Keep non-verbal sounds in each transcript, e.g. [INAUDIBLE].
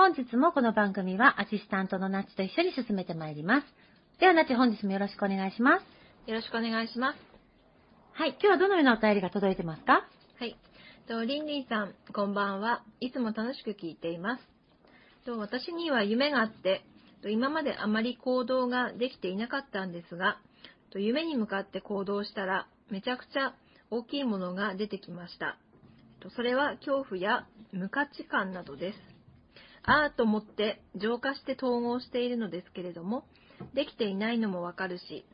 本日もこの番組はアシスタントのナッチと一緒に進めてまいります。ではナッチ本日もよろしくお願いします。よろしくお願いします。はい、今日はどのようなお便りが届いてますか？はい。とリンリンさん、こんばんは。いつも楽しく聞いています。と私には夢があって、と今まであまり行動ができていなかったんですが、と夢に向かって行動したらめちゃくちゃ大きいものが出てきました。それは恐怖や無価値観などです。ああと思って浄化して統合しているのですけれども、できていないのもわかるし、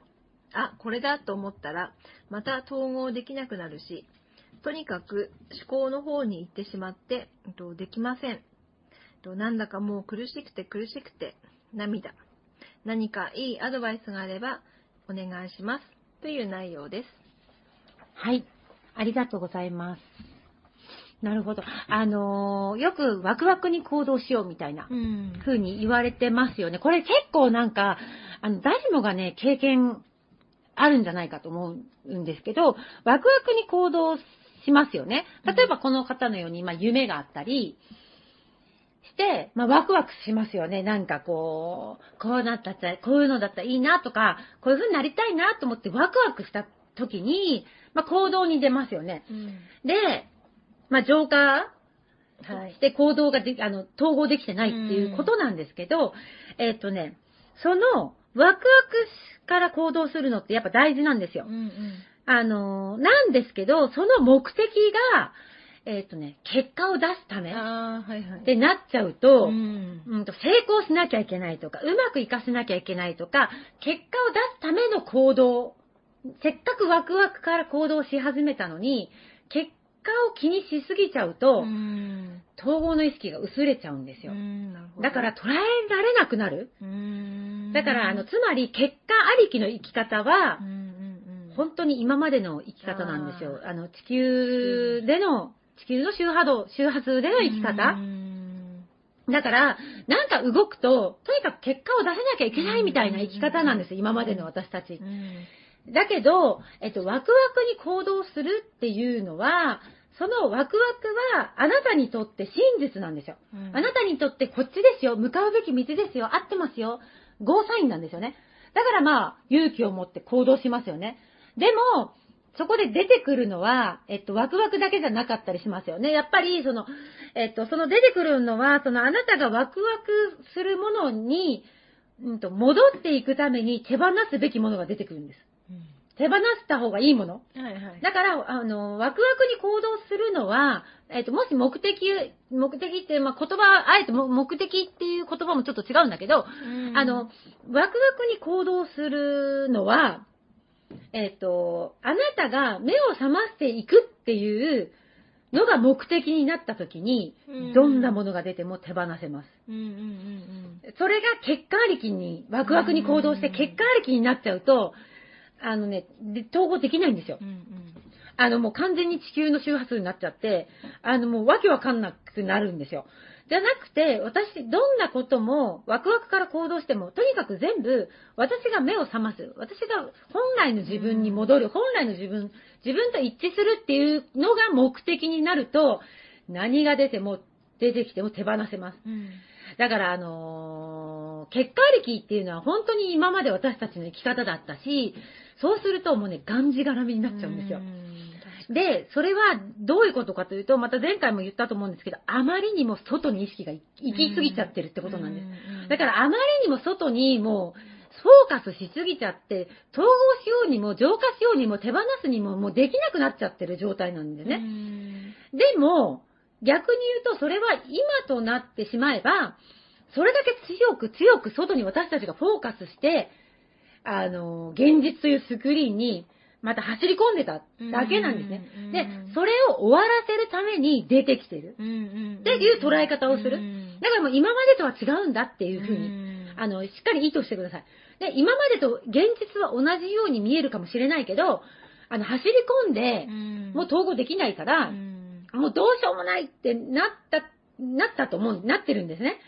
あ、これだと思ったら、また統合できなくなるし、とにかく思考の方に行ってしまって、できません。なんだかもう苦しくて苦しくて涙。何かいいアドバイスがあればお願いします。という内容です。はい。ありがとうございます。なるほど。あのー、よくワクワクに行動しようみたいな風に言われてますよね。これ結構なんか、あの、誰もがね、経験あるんじゃないかと思うんですけど、ワクワクに行動しますよね。例えばこの方のように、まあ、夢があったりして、まあ、ワクワクしますよね。なんかこう、こうなったら、こういうのだったらいいなとか、こういう風になりたいなと思ってワクワクした時に、まあ、行動に出ますよね。うん、で、まあ、浄化して行動がで、あの、統合できてないっていうことなんですけど、うん、えっ、とね、その、ワクワクから行動するのってやっぱ大事なんですよ。うんうん、あの、なんですけど、その目的が、えっ、ー、とね、結果を出すためってなっちゃうと、ん。と成功しなきゃいけないとか、うまくいかせなきゃいけないとか、結果を出すための行動せっかくワクワクから行動し始めたのに、結果を気にしすぎちゃうと、統合の意識が薄れちゃうんですよ。だから捉えられなくなる。だから、あの、つまり結果ありきの生き方は、本当に今までの生き方なんですよ。あの、地球での、地球の周波度、周波数での生き方。だから、なんか動くと、とにかく結果を出せなきゃいけないみたいな生き方なんです、今までの私たち。だけど、えっと、ワクワクに行動するっていうのは、そのワクワクはあなたにとって真実なんですよ。うん、あなたにとってこっちですよ。向かうべき道ですよ。合ってますよ。ゴーサインなんですよね。だからまあ、勇気を持って行動しますよね。でも、そこで出てくるのは、えっと、ワクワクだけじゃなかったりしますよね。やっぱり、その、えっと、その出てくるのは、そのあなたがワクワクするものに、うんと、戻っていくために手放すべきものが出てくるんです。手放した方がいいもの。はいはい。だから、あの、ワクワクに行動するのは、えっ、と、もし目的、目的って、まあ、言葉、あえて目的っていう言葉もちょっと違うんだけど、あの、ワクワクに行動するのは、えっ、と、あなたが目を覚ましていくっていうのが目的になった時に、どんなものが出ても手放せます。それが結果ありきに、ワクワクに行動して結果ありきになっちゃうと、あのね、で統合できないんですよ。うんうん、あの、もう完全に地球の周波数になっちゃって、あの、もうわけわかんなくなるんですよ。じゃなくて、私、どんなことも、ワクワクから行動しても、とにかく全部、私が目を覚ます。私が本来の自分に戻る、本来の自分、自分と一致するっていうのが目的になると、何が出ても、出てきても手放せます。うん、だから、あのー、結果ありきっていうのは本当に今まで私たちの生き方だったし、そうするともうね、がんじがらみになっちゃうんですよ。で、それはどういうことかというと、また前回も言ったと思うんですけど、あまりにも外に意識が行き過ぎちゃってるってことなんです。だからあまりにも外にもう、フォーカスしすぎちゃって、統合しようにも浄化しようにも手放すにももうできなくなっちゃってる状態なんでね。でも、逆に言うとそれは今となってしまえば、それだけ強く強く外に私たちがフォーカスして、あの、現実というスクリーンにまた走り込んでただけなんですね。で、それを終わらせるために出てきてる。っていう捉え方をする。だからもう今までとは違うんだっていうふうに、あの、しっかり意図してください。で、今までと現実は同じように見えるかもしれないけど、あの、走り込んで、もう統合できないから、もうどうしようもないってなった、なったと思う、なってるんですね。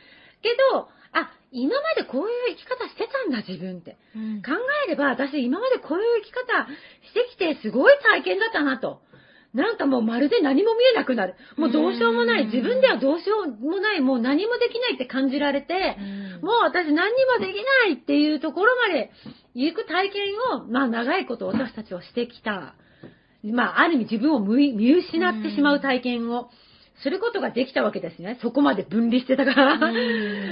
けど、あ、今までこういう生き方してたんだ、自分って。うん、考えれば、私今までこういう生き方してきて、すごい体験だったなと。なんかもうまるで何も見えなくなる。もうどうしようもない。自分ではどうしようもない。もう何もできないって感じられて、もう私何にもできないっていうところまで行く体験を、まあ長いこと私たちはしてきた。まあある意味自分を見失ってしまう体験を。することができたわけですね。そこまで分離してたから。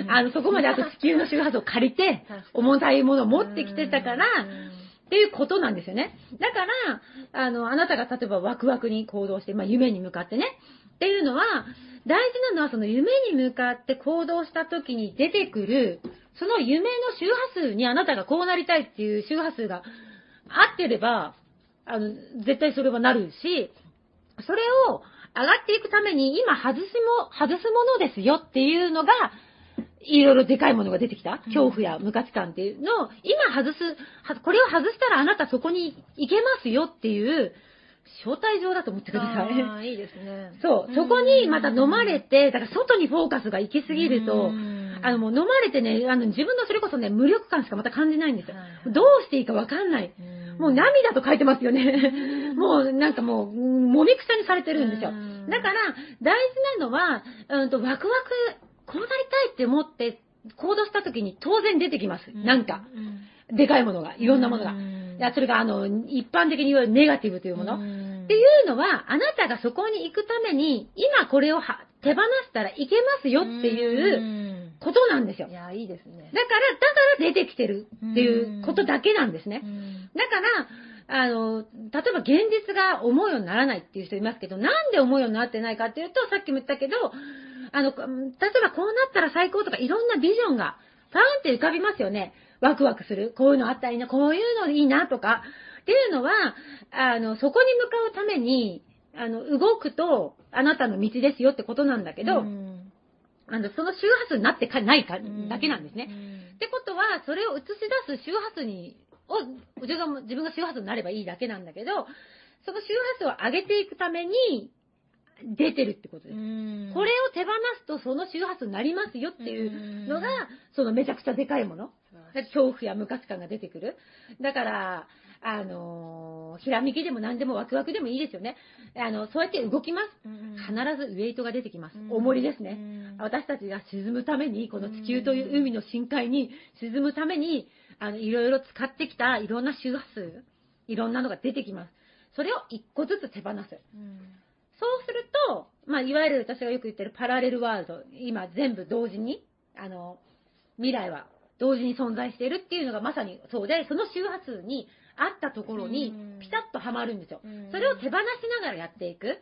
あの、そこまであと地球の周波数を借りて、重たいものを持ってきてたから、っていうことなんですよね。だから、あの、あなたが例えばワクワクに行動して、まあ夢に向かってね、っていうのは、大事なのはその夢に向かって行動した時に出てくる、その夢の周波数にあなたがこうなりたいっていう周波数が合ってれば、あの、絶対それはなるし、それを上がっていくために今外すも、外すものですよっていうのが、いろいろでかいものが出てきた恐怖や無価値観っていうのを、今外す、これを外したらあなたそこに行けますよっていう、招待状だと思ってください。ああ、いいですね。そう。そこにまた飲まれて、だから外にフォーカスが行きすぎると、あのもう飲まれてね、あの自分のそれこそね、無力感しかまた感じないんですよ。どうしていいかわかんない。もう涙と書いてますよね。もうなんかもう、もみくさにされてるんですよ。だから、大事なのは、うんと、ワクワク、こうなりたいって思って行動した時に当然出てきます。なんか。でかいものが、いろんなものが。いや、それが、あの、一般的に言われるネガティブというもの。っていうのは、あなたがそこに行くために、今これを手放したらいけますよっていうことなんですよ。いや、いいですね。だから、だから出てきてるっていうことだけなんですね。だから、あの、例えば現実が思うようにならないっていう人いますけど、なんで思うようになってないかっていうと、さっきも言ったけど、あの、例えばこうなったら最高とかいろんなビジョンが、パーンって浮かびますよね。ワクワクする。こういうのあったらいいな、こういうのいいなとか。っていうのは、あの、そこに向かうために、あの、動くと、あなたの道ですよってことなんだけど、あの、その周波数になってかないか、だけなんですね。ってことは、それを映し出す周波数に、を、自分が自分が周波数になればいいだけなんだけど、その周波数を上げていくために、出てるってことです。これを手放すとその周波数になりますよっていうのが、そのめちゃくちゃでかいもの。恐怖や無価値観が出てくる。だから、あのー、ひらめきでも何でもワクワクでもいいですよね。あの、そうやって動きます。必ずウェイトが出てきます。重りですね。私たちが沈むために、この地球という海の深海に沈むために、あの、いろいろ使ってきたいろんな周波数、いろんなのが出てきます。それを一個ずつ手放す。そうすると、まあ、いわゆる私がよく言ってるパラレルワールド、今全部同時に、あの、未来は同時に存在しているっていうのがまさにそうで、その周波数にあったところにピタッとはまるんですよ。それを手放しながらやっていく。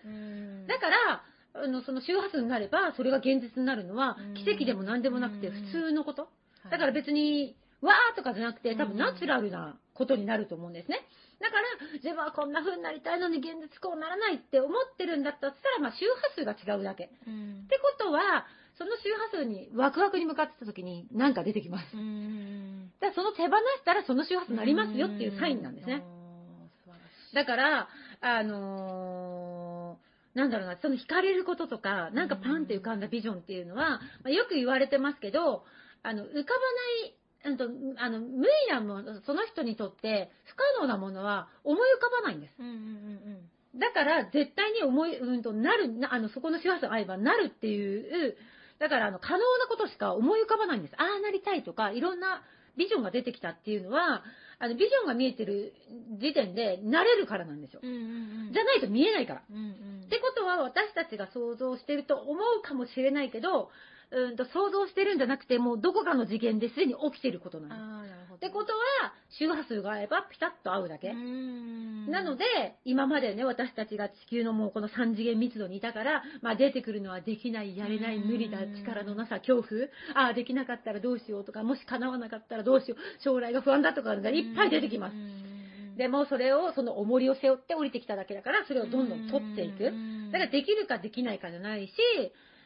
だから、あの、その周波数になれば、それが現実になるのは、奇跡でも何でもなくて普通のこと。だから別に、わーとかじゃなくて、多分ナチュラルなことになると思うんですね。だから、自分はこんな風になりたいのに現実こうならないって思ってるんだったら、まあ周波数が違うだけ。うん、ってことは、その周波数にワクワクに向かってた時に何か出てきます。だからその手放したらその周波数になりますよっていうサインなんですね。だから、あのなんだろうな、その惹かれることとか、なんかパンって浮かんだビジョンっていうのは、まあ、よく言われてますけど、あの、浮かばないうんと、あの、無理なもの、その人にとって不可能なものは思い浮かばないんです。うんうんうんだから、絶対に思い、うんと、なる、なあの、そこの幸せが合えばなるっていう、だから、あの、可能なことしか思い浮かばないんです。ああなりたいとか、いろんなビジョンが出てきたっていうのは、あの、ビジョンが見えてる時点で、なれるからなんですよ。うんうんうんじゃないと見えないから。うんうんってことは私たちが想像してると思うかもしれないけど、うんと想像してるんじゃなくて、もうどこかの次元ですでに起きてることなんってことは、周波数が合えばピタッと合うだけ。うん。なので、今までね、私たちが地球のもうこの3次元密度にいたから、まあ出てくるのはできない、やれない、無理だ、力のなさ、恐怖、ああ、できなかったらどうしようとか、もし叶わなかったらどうしよう、将来が不安だとかがいっぱい出てきます。でもそれを、その重りを背負って降りてきただけだから、それをどんどん取っていく。うん。だからできるかできないかじゃないし、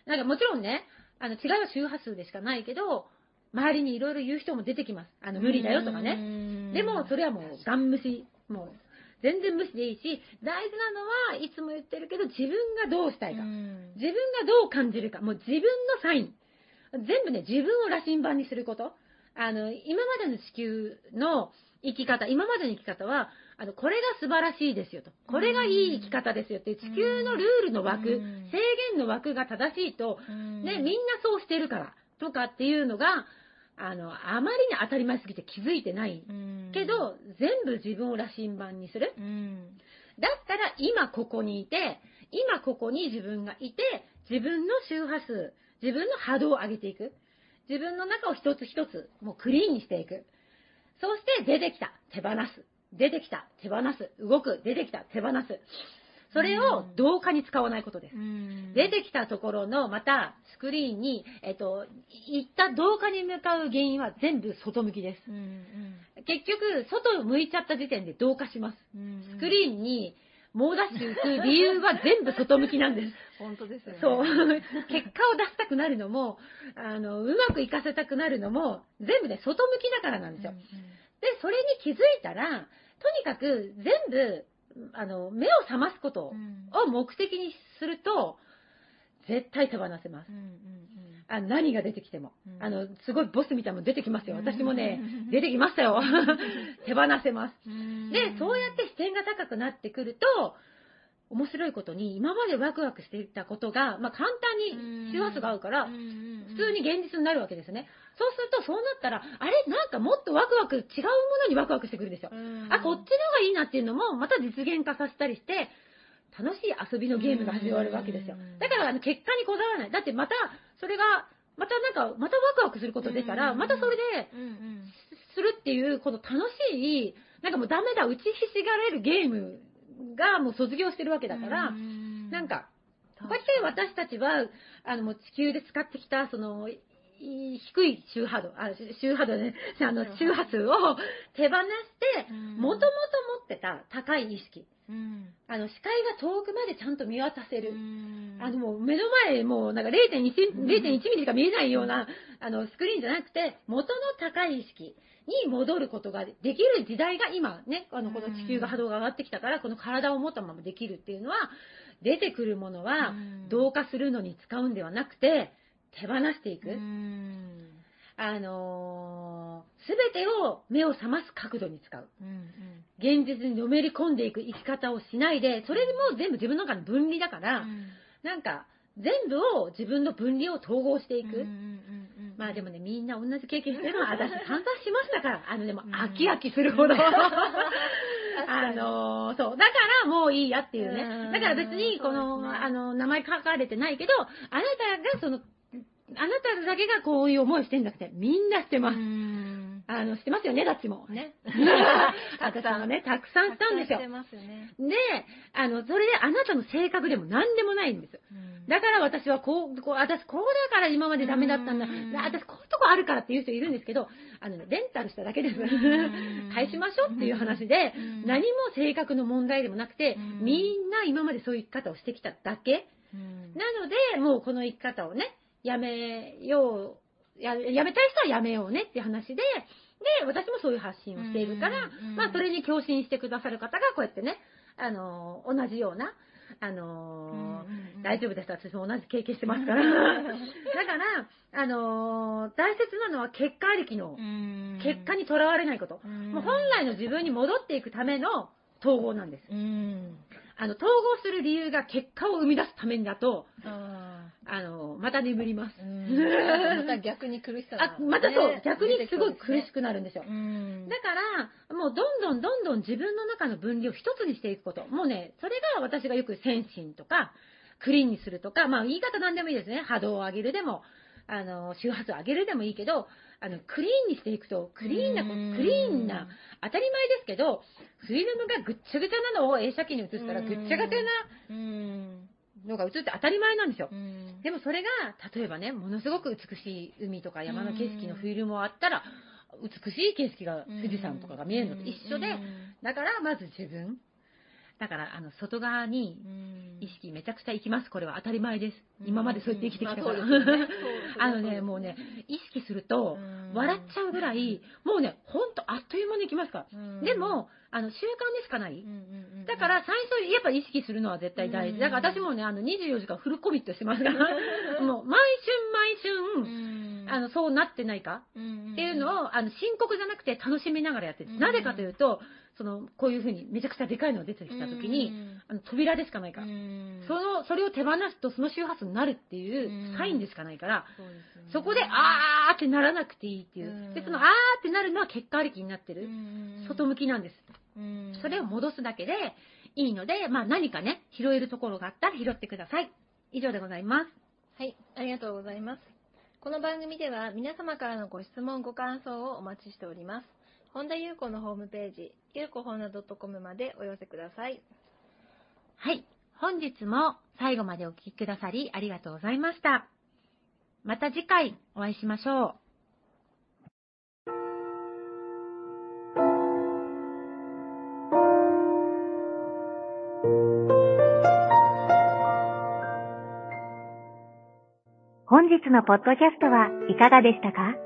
なんかもちろんね、あの違いは周波数でしかないけど、周りにいろいろ言う人も出てきます。あの無理だよとかね。ねでもそれはもうガン無視。もう全然無視でいいし、大事なのはいつも言ってるけど、自分がどうしたいか。自分がどう感じるか。もう自分のサイン。全部ね、自分を羅針盤にすること。あの、今までの地球の生き方、今までの生き方は、あの、これが素晴らしいですよと。これがいい生き方ですよっていう地球のルールの枠、うん制限の枠が正しいと、ね、みんななそうしてるから、とかっていうのが、あの、あまりに当たり前すぎて気づいてない。けど、全部自分を羅針盤にする。うんだったら、今ここにいて、今ここに自分がいて、自分の周波数、自分の波動を上げていく。自分の中を一つ一つ、もうクリーンにしていく。そして、出てきた、手放す。出てきた、手放す。動く、出てきた、手放す。それを同化に使わないことです。出てきたところの、また、スクリーンに、えっと、行った同化に向かう原因は全部外向きです。結局、外を向いちゃった時点で同化します。スクリーンに猛ダッシュ行く理由は全部外向きなんです。[LAUGHS] 本当ですよねそう。結果を出したくなるのも、あの、うまくいかせたくなるのも、全部ね、外向きだからなんですよ。で、それに気づいたら、とにかく全部、あの、目を覚ますことを目的にすると、絶対手放せます。あ何が出てきても。うんあの、すごいボスみたいなの出てきますよ。私もねうん、[LAUGHS] 出てきましたよ。[LAUGHS] 手放せます。で、でそうやって視点が高くなってくると、面白いことに、今までワクワクしていたことが、まあ簡単に周波数が合うから、普通に現実になるわけですね。そうすると、そうなったら、あれ？なんかもっとワクワク、違うものにワクワクしてくるんですよ。あ、こっちの方がいいなっていうのも、また実現化させたりして、楽しい遊びのゲームが始まるわけですようん。だから、あの、結果にこだわらない。だってまた、それが、またなんか、またワクワクすること出たら、うんまたそれで、するっていう、この楽しい、なんかもうダメだ、打ちひしがれるゲームがもう卒業してるわけだから、なんか、こうやって私たちは、あの、もう地球で使ってきた、その、い低い周波度、あ、周波度ね、あの、周波数を手放して、もともと持ってた高い意識。あの、視界が遠くまでちゃんと見渡せる。あの、もう目の前、もうなんか0.1センうん。0.1ミリしか見えないような、あの、スクリーンじゃなくて、元の高い意識に戻ることができる時代が今ね、あの、この地球が波動が上がってきたから、この体を持ったままできるっていうのは、出てくるものは、同化するのに使うんではなくて、手放していく。あのすべてを目を覚ます角度に使う。現実にのめり込んでいく生き方をしないで、それも全部自分の中の分離だから、なんか、全部を自分の分離を統合していく。まあでもね、みんな同じ経験してるのは私散々しましたから、あのでもうん飽き飽きするほど。[LAUGHS] [LAUGHS] かあにのーそう。だからもういいやっていうねう。んだから別に、この、あの、名前書かれてないけど、あなたがその、あなただけがこういう思いしてんだって、みんなしてます。あの、してますよね、ダッチも。ね。[LAUGHS] 私もね、たくさんしたんですよして。ますよね。で、あの、それであなたの性格でも何でもないんです。だから私はこう、こう、私こうだから今までダメだったんだ。うん私こういうとこあるからっていう人いるんですけど、あのね、レンタルしただけです。ん [LAUGHS] 返しましょうっていう話で、うん何も性格の問題でもなくて、うんみんな今までそういう生き方をしてきただけ。なので、もうこの生き方をね、やめよう、ややめたい人はやめようねっていう話で、で、私もそういう発信をしているから、うんまあ、それに共振してくださる方がこうやってね、あの、同じような、あのー、大丈夫です。私も同じ経験してますから。[LAUGHS] だから、あのー、大切なのは結果ありきの、結果にとらわれないこと。もう本来の自分に戻っていくための統合なんです。あの、統合する理由が結果を生み出すためにだと、あの、また眠ります。[LAUGHS] また逆に苦しさが、ね、あ、またそう、逆にすごい苦しくなるんですよ。だから、もうどんどんどんどん自分の中の分離を一つにしていくこと。もうね、それが私がよく先進とか、クリーンにするとか、まあ言い方なんでもいいですね。波動を上げるでも、あの、周波数を上げるでもいいけど、あの、クリーンにしていくと、クリーンな、クリーンな、当たり前ですけど、フィルムがぐっちゃぐちゃなのを映写機に映したらぐっちゃぐちゃなのが映って当たり前なんですよ。でもそれが、例えばね、ものすごく美しい海とか山の景色のフィルムをあったら、美しい景色が、富士山とかが見えるのと一緒で、だからまず自分、だから、あの、外側に意識めちゃくちゃ行きます。これは当たり前です。今までそうやって生きてきたから。あのね、もうね、意識すると、笑っちゃうぐらい、もうね、ほんとあっという間に行きますから。でも、あの、習慣でしかない。だから、最初、やっぱ意識するのは絶対大事。だから私もね、あの、24時間フルコミットしてますから、[LAUGHS] もう、毎春毎春、あの、そうなってないかっていうのを、あの、深刻じゃなくて楽しみながらやってる。なぜかというと、その、こういうふうにめちゃくちゃでかいのが出てきた時に、あの扉でしかないから。その、それを手放すとその周波数になるっていうサインでしかないから、そこで、あーってならなくていいっていう。で、その、あーってなるのは結果ありきになってる。外向きなんです。それを戻すだけでいいので、まあ何かね、拾えるところがあったら拾ってください。以上でございます。はい、ありがとうございます。この番組では皆様からのご質問、ご感想をお待ちしております。本田裕子のホームページ、ゆうこほな .com までお寄せください。はい。本日も最後までお聴きくださりありがとうございました。また次回お会いしましょう。本日のポッドキャストはいかがでしたか？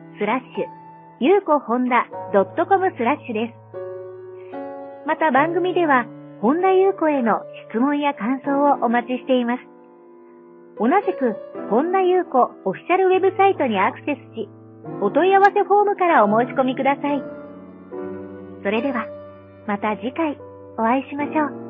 スラッシュ、ゆうこほんだ .com スラッシュです。また番組では、本田ゆう子への質問や感想をお待ちしています。同じく、本田ゆう子オフィシャルウェブサイトにアクセスし、お問い合わせフォームからお申し込みください。それでは、また次回お会いしましょう。